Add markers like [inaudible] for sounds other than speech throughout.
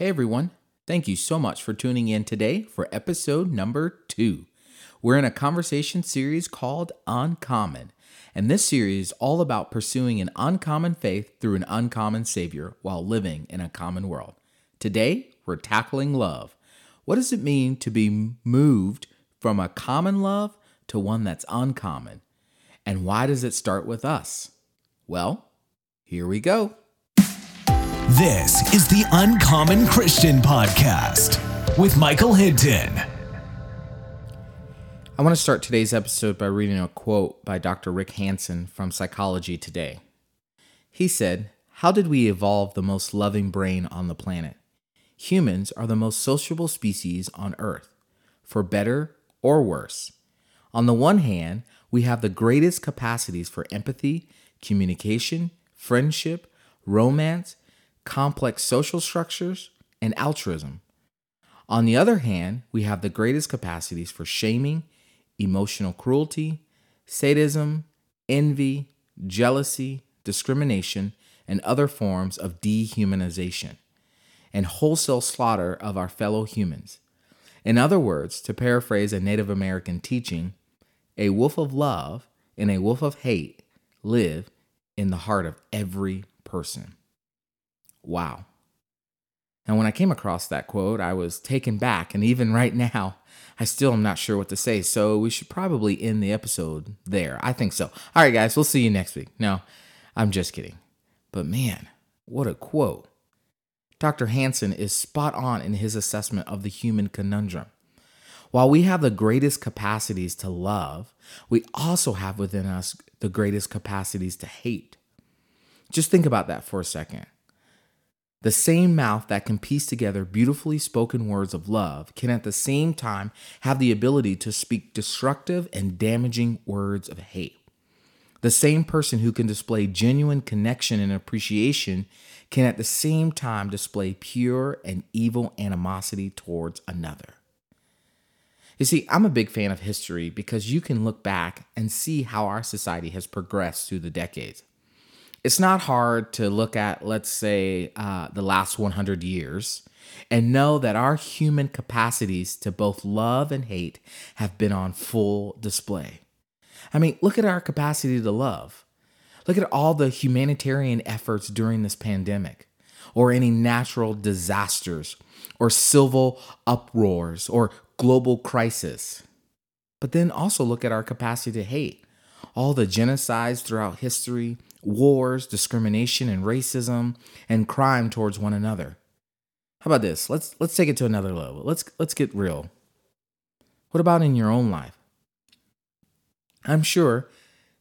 Hey everyone, thank you so much for tuning in today for episode number two. We're in a conversation series called Uncommon, and this series is all about pursuing an uncommon faith through an uncommon Savior while living in a common world. Today, we're tackling love. What does it mean to be moved from a common love to one that's uncommon? And why does it start with us? Well, here we go. This is the Uncommon Christian Podcast with Michael Hinton. I want to start today's episode by reading a quote by Dr. Rick Hanson from Psychology Today. He said, How did we evolve the most loving brain on the planet? Humans are the most sociable species on Earth, for better or worse. On the one hand, we have the greatest capacities for empathy, communication, friendship, romance, complex social structures, and altruism. On the other hand, we have the greatest capacities for shaming, emotional cruelty, sadism, envy, jealousy, discrimination, and other forms of dehumanization, and wholesale slaughter of our fellow humans. In other words, to paraphrase a Native American teaching, a wolf of love and a wolf of hate live in the heart of every person. Wow. And when I came across that quote, I was taken back. And even right now, I still am not sure what to say. So we should probably end the episode there. I think so. All right, guys, we'll see you next week. No, I'm just kidding. But man, what a quote. Dr. Hanson is spot on in his assessment of the human conundrum. While we have the greatest capacities to love, we also have within us the greatest capacities to hate. Just think about that for a second. The same mouth that can piece together beautifully spoken words of love can at the same time have the ability to speak destructive and damaging words of hate. The same person who can display genuine connection and appreciation can at the same time display pure and evil animosity towards another. You see, I'm a big fan of history because you can look back and see how our society has progressed through the decades it's not hard to look at, let's say, uh, the last 100 years and know that our human capacities to both love and hate have been on full display. I mean, look at our capacity to love. Look at all the humanitarian efforts during this pandemic, or any natural disasters, or civil uproars, or global crisis. But then also look at our capacity to hate. All the genocides throughout history, wars, discrimination and racism, and crime towards one another. How about this? Let's let's take it to another level. Let's let's get real. What about in your own life? I'm sure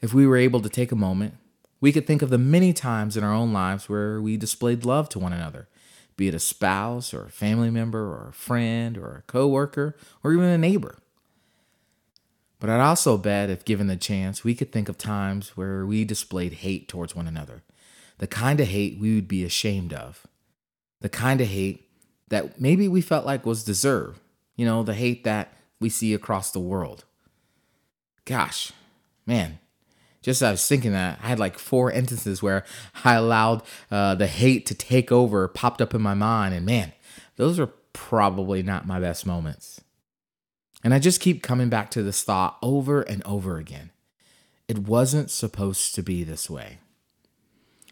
if we were able to take a moment, we could think of the many times in our own lives where we displayed love to one another, be it a spouse or a family member or a friend or a coworker or even a neighbor. But I'd also bet, if given the chance, we could think of times where we displayed hate towards one another. The kind of hate we would be ashamed of. The kind of hate that maybe we felt like was deserved. You know, the hate that we see across the world. Gosh, man, just as I was thinking that, I had like four instances where I allowed uh, the hate to take over, popped up in my mind. And man, those are probably not my best moments. And I just keep coming back to this thought over and over again. It wasn't supposed to be this way.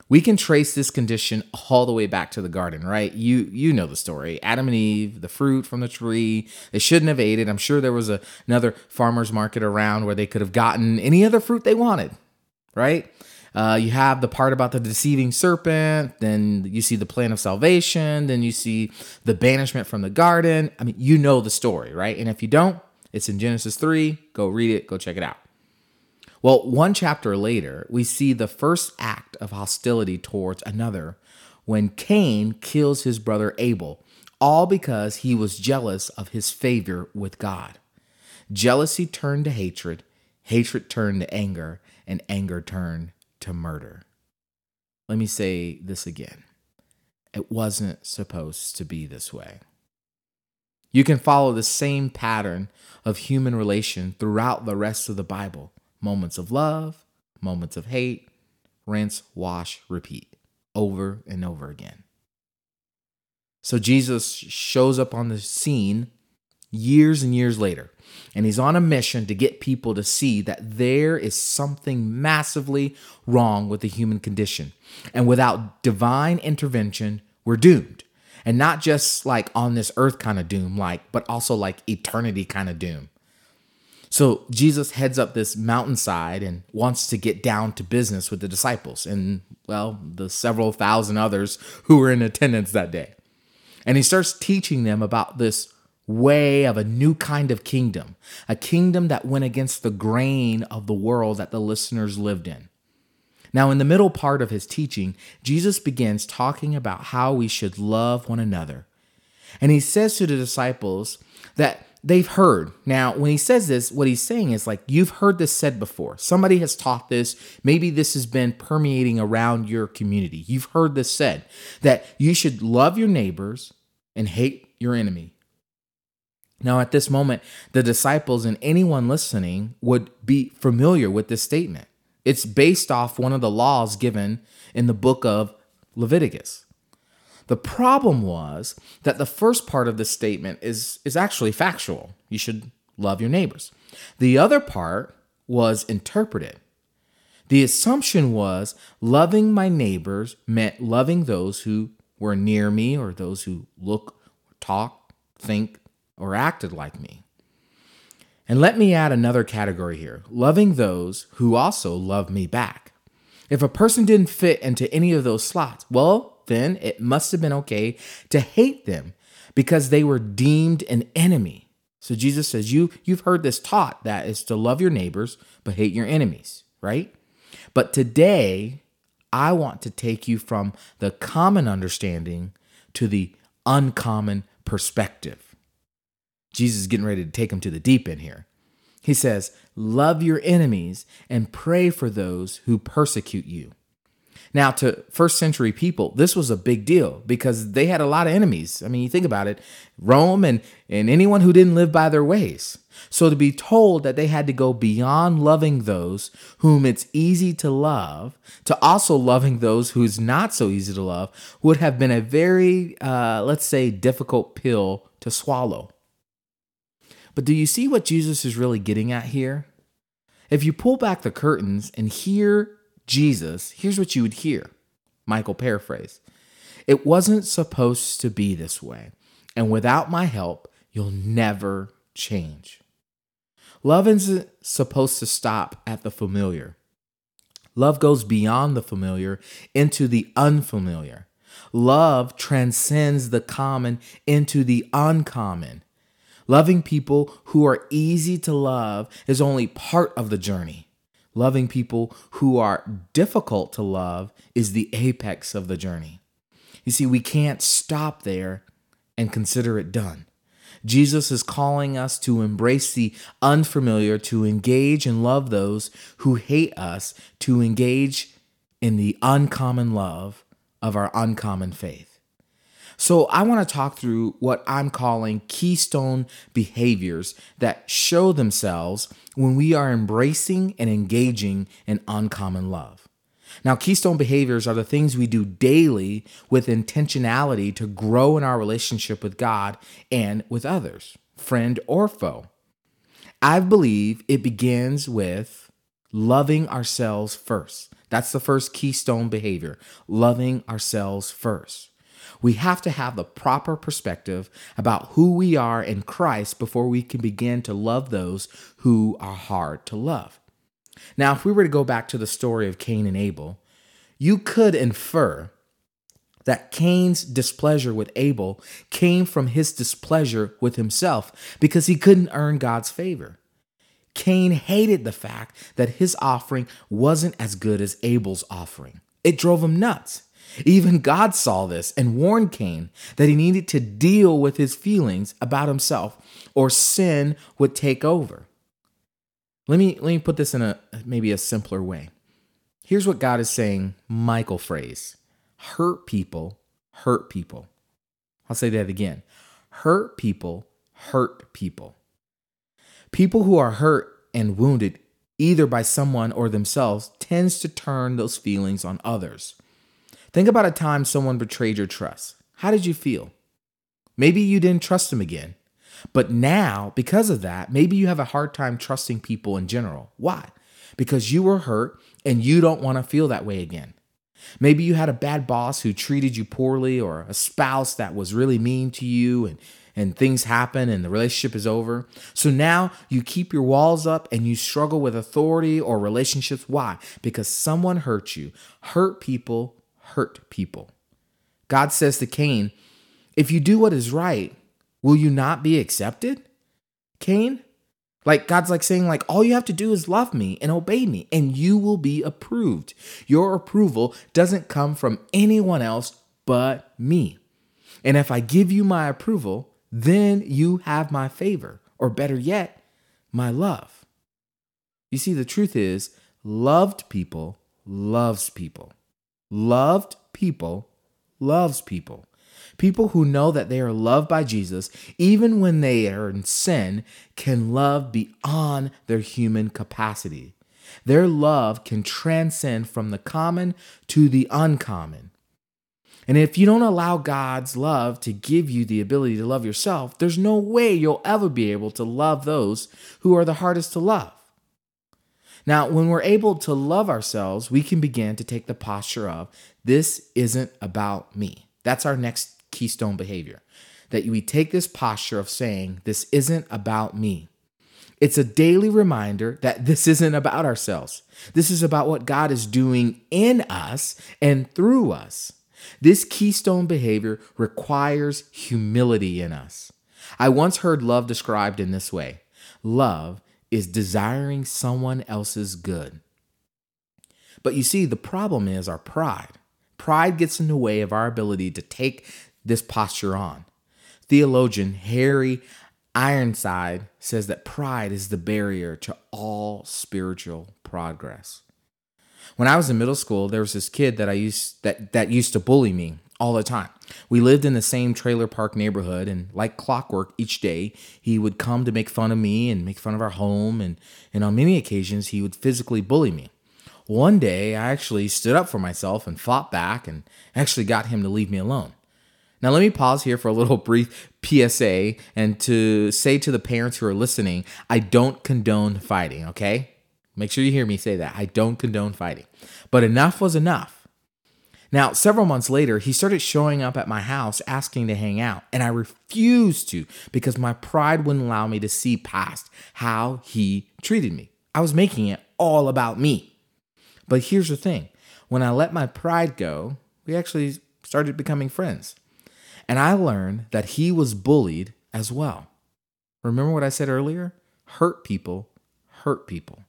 We can trace this condition all the way back to the garden, right? You you know the story. Adam and Eve, the fruit from the tree, they shouldn't have ate it. I'm sure there was a, another farmer's market around where they could have gotten any other fruit they wanted, right? Uh, you have the part about the deceiving serpent, then you see the plan of salvation, then you see the banishment from the garden. I mean, you know the story, right? And if you don't, it's in Genesis 3. Go read it, go check it out. Well, one chapter later, we see the first act of hostility towards another when Cain kills his brother Abel, all because he was jealous of his favor with God. Jealousy turned to hatred, hatred turned to anger, and anger turned to murder. Let me say this again. It wasn't supposed to be this way. You can follow the same pattern of human relation throughout the rest of the Bible moments of love, moments of hate, rinse, wash, repeat, over and over again. So Jesus shows up on the scene years and years later, and he's on a mission to get people to see that there is something massively wrong with the human condition. And without divine intervention, we're doomed. And not just like on this earth kind of doom, like, but also like eternity kind of doom. So Jesus heads up this mountainside and wants to get down to business with the disciples and, well, the several thousand others who were in attendance that day. And he starts teaching them about this way of a new kind of kingdom, a kingdom that went against the grain of the world that the listeners lived in. Now, in the middle part of his teaching, Jesus begins talking about how we should love one another. And he says to the disciples that they've heard. Now, when he says this, what he's saying is like, you've heard this said before. Somebody has taught this. Maybe this has been permeating around your community. You've heard this said that you should love your neighbors and hate your enemy. Now, at this moment, the disciples and anyone listening would be familiar with this statement. It's based off one of the laws given in the book of Leviticus. The problem was that the first part of the statement is, is actually factual. You should love your neighbors. The other part was interpreted. The assumption was loving my neighbors meant loving those who were near me or those who look, talk, think, or acted like me. And let me add another category here loving those who also love me back. If a person didn't fit into any of those slots, well, then it must have been okay to hate them because they were deemed an enemy. So Jesus says, you, You've heard this taught that is to love your neighbors, but hate your enemies, right? But today, I want to take you from the common understanding to the uncommon perspective. Jesus is getting ready to take him to the deep end here. He says, Love your enemies and pray for those who persecute you. Now, to first century people, this was a big deal because they had a lot of enemies. I mean, you think about it Rome and, and anyone who didn't live by their ways. So to be told that they had to go beyond loving those whom it's easy to love to also loving those who's not so easy to love would have been a very, uh, let's say, difficult pill to swallow. But do you see what Jesus is really getting at here? If you pull back the curtains and hear Jesus, here's what you would hear Michael paraphrase. It wasn't supposed to be this way, and without my help, you'll never change. Love isn't supposed to stop at the familiar. Love goes beyond the familiar into the unfamiliar. Love transcends the common into the uncommon. Loving people who are easy to love is only part of the journey. Loving people who are difficult to love is the apex of the journey. You see, we can't stop there and consider it done. Jesus is calling us to embrace the unfamiliar, to engage and love those who hate us, to engage in the uncommon love of our uncommon faith. So, I want to talk through what I'm calling keystone behaviors that show themselves when we are embracing and engaging in uncommon love. Now, keystone behaviors are the things we do daily with intentionality to grow in our relationship with God and with others, friend or foe. I believe it begins with loving ourselves first. That's the first keystone behavior, loving ourselves first. We have to have the proper perspective about who we are in Christ before we can begin to love those who are hard to love. Now, if we were to go back to the story of Cain and Abel, you could infer that Cain's displeasure with Abel came from his displeasure with himself because he couldn't earn God's favor. Cain hated the fact that his offering wasn't as good as Abel's offering. It drove him nuts. Even God saw this and warned Cain that he needed to deal with his feelings about himself or sin would take over. Let me let me put this in a maybe a simpler way. Here's what God is saying, Michael phrase. Hurt people hurt people. I'll say that again. Hurt people hurt people. People who are hurt and wounded either by someone or themselves tends to turn those feelings on others. Think about a time someone betrayed your trust. How did you feel? Maybe you didn't trust him again. But now, because of that, maybe you have a hard time trusting people in general. Why? Because you were hurt and you don't want to feel that way again. Maybe you had a bad boss who treated you poorly or a spouse that was really mean to you and and things happen and the relationship is over. So now you keep your walls up and you struggle with authority or relationships. Why? Because someone hurt you. Hurt people hurt people. God says to Cain, If you do what is right, will you not be accepted? Cain, like God's like saying like all you have to do is love me and obey me and you will be approved. Your approval doesn't come from anyone else but me. And if I give you my approval, then you have my favor or better yet, my love. You see the truth is loved people loves people. Loved people loves people. People who know that they are loved by Jesus, even when they are in sin, can love beyond their human capacity. Their love can transcend from the common to the uncommon. And if you don't allow God's love to give you the ability to love yourself, there's no way you'll ever be able to love those who are the hardest to love. Now, when we're able to love ourselves, we can begin to take the posture of, this isn't about me. That's our next keystone behavior. That we take this posture of saying, This isn't about me. It's a daily reminder that this isn't about ourselves. This is about what God is doing in us and through us. This keystone behavior requires humility in us. I once heard love described in this way love is desiring someone else's good. But you see, the problem is our pride. Pride gets in the way of our ability to take this posture on. Theologian Harry Ironside says that pride is the barrier to all spiritual progress. When I was in middle school, there was this kid that I used that that used to bully me all the time. We lived in the same trailer park neighborhood and like clockwork each day, he would come to make fun of me and make fun of our home and and on many occasions he would physically bully me. One day, I actually stood up for myself and fought back and actually got him to leave me alone. Now, let me pause here for a little [laughs] brief PSA and to say to the parents who are listening, I don't condone fighting, okay? Make sure you hear me say that. I don't condone fighting. But enough was enough. Now, several months later, he started showing up at my house asking to hang out, and I refused to because my pride wouldn't allow me to see past how he treated me. I was making it all about me. But here's the thing when I let my pride go, we actually started becoming friends. And I learned that he was bullied as well. Remember what I said earlier? Hurt people hurt people.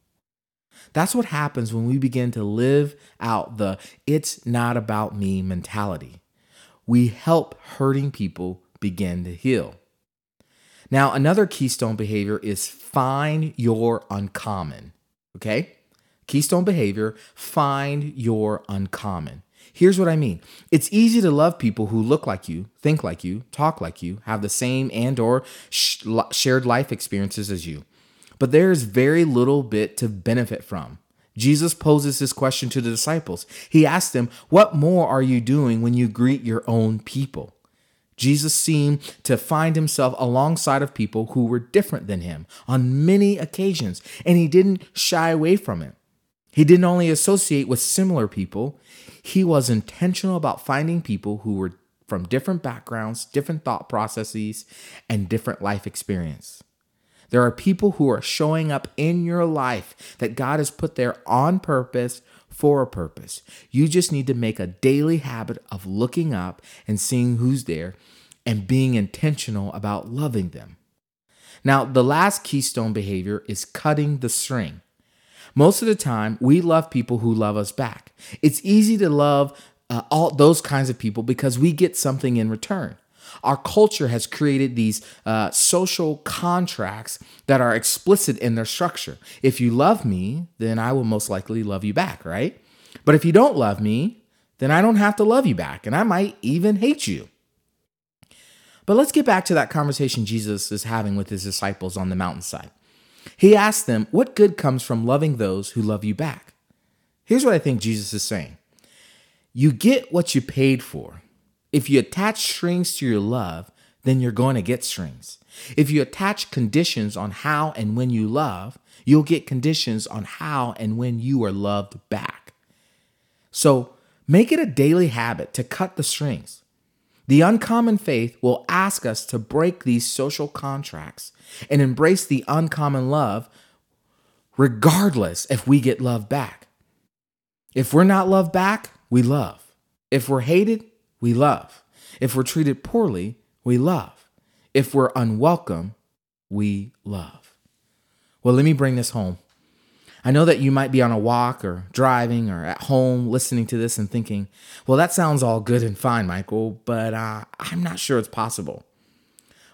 That's what happens when we begin to live out the it's not about me mentality. We help hurting people begin to heal. Now, another keystone behavior is find your uncommon. Okay? Keystone behavior, find your uncommon. Here's what I mean. It's easy to love people who look like you, think like you, talk like you, have the same and or sh- shared life experiences as you. But there is very little bit to benefit from. Jesus poses this question to the disciples. He asked them, "What more are you doing when you greet your own people?" Jesus seemed to find himself alongside of people who were different than him on many occasions, and he didn't shy away from it. He didn't only associate with similar people, he was intentional about finding people who were from different backgrounds, different thought processes, and different life experience. There are people who are showing up in your life that God has put there on purpose for a purpose. You just need to make a daily habit of looking up and seeing who's there and being intentional about loving them. Now, the last keystone behavior is cutting the string. Most of the time, we love people who love us back. It's easy to love uh, all those kinds of people because we get something in return. Our culture has created these uh, social contracts that are explicit in their structure. If you love me, then I will most likely love you back, right? But if you don't love me, then I don't have to love you back, and I might even hate you. But let's get back to that conversation Jesus is having with his disciples on the mountainside. He asked them, What good comes from loving those who love you back? Here's what I think Jesus is saying You get what you paid for. If you attach strings to your love, then you're going to get strings. If you attach conditions on how and when you love, you'll get conditions on how and when you are loved back. So make it a daily habit to cut the strings. The uncommon faith will ask us to break these social contracts and embrace the uncommon love, regardless if we get love back. If we're not loved back, we love. If we're hated, we love. If we're treated poorly, we love. If we're unwelcome, we love. Well, let me bring this home. I know that you might be on a walk or driving or at home listening to this and thinking, well, that sounds all good and fine, Michael, but uh, I'm not sure it's possible.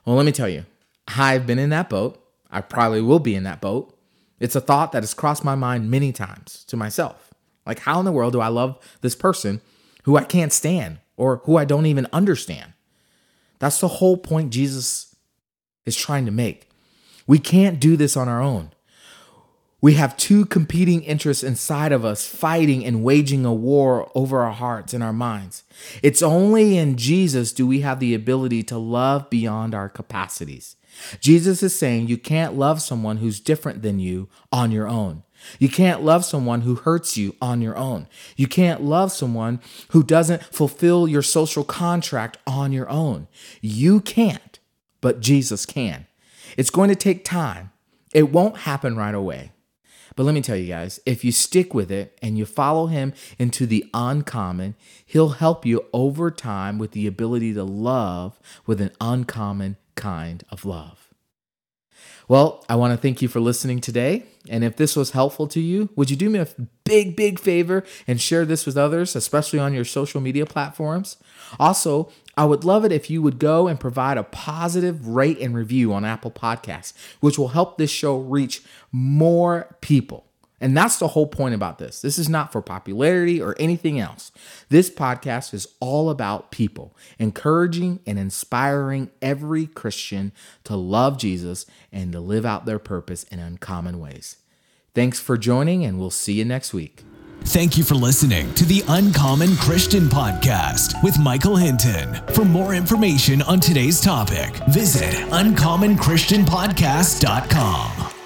Well, let me tell you, I've been in that boat. I probably will be in that boat. It's a thought that has crossed my mind many times to myself. Like, how in the world do I love this person who I can't stand or who I don't even understand? That's the whole point Jesus is trying to make. We can't do this on our own. We have two competing interests inside of us fighting and waging a war over our hearts and our minds. It's only in Jesus do we have the ability to love beyond our capacities. Jesus is saying you can't love someone who's different than you on your own. You can't love someone who hurts you on your own. You can't love someone who doesn't fulfill your social contract on your own. You can't, but Jesus can. It's going to take time. It won't happen right away. But let me tell you guys, if you stick with it and you follow him into the uncommon, he'll help you over time with the ability to love with an uncommon kind of love. Well, I want to thank you for listening today. And if this was helpful to you, would you do me a big, big favor and share this with others, especially on your social media platforms? Also, I would love it if you would go and provide a positive rate and review on Apple Podcasts, which will help this show reach more people. And that's the whole point about this. This is not for popularity or anything else. This podcast is all about people, encouraging and inspiring every Christian to love Jesus and to live out their purpose in uncommon ways. Thanks for joining, and we'll see you next week. Thank you for listening to the Uncommon Christian Podcast with Michael Hinton. For more information on today's topic, visit uncommonchristianpodcast.com.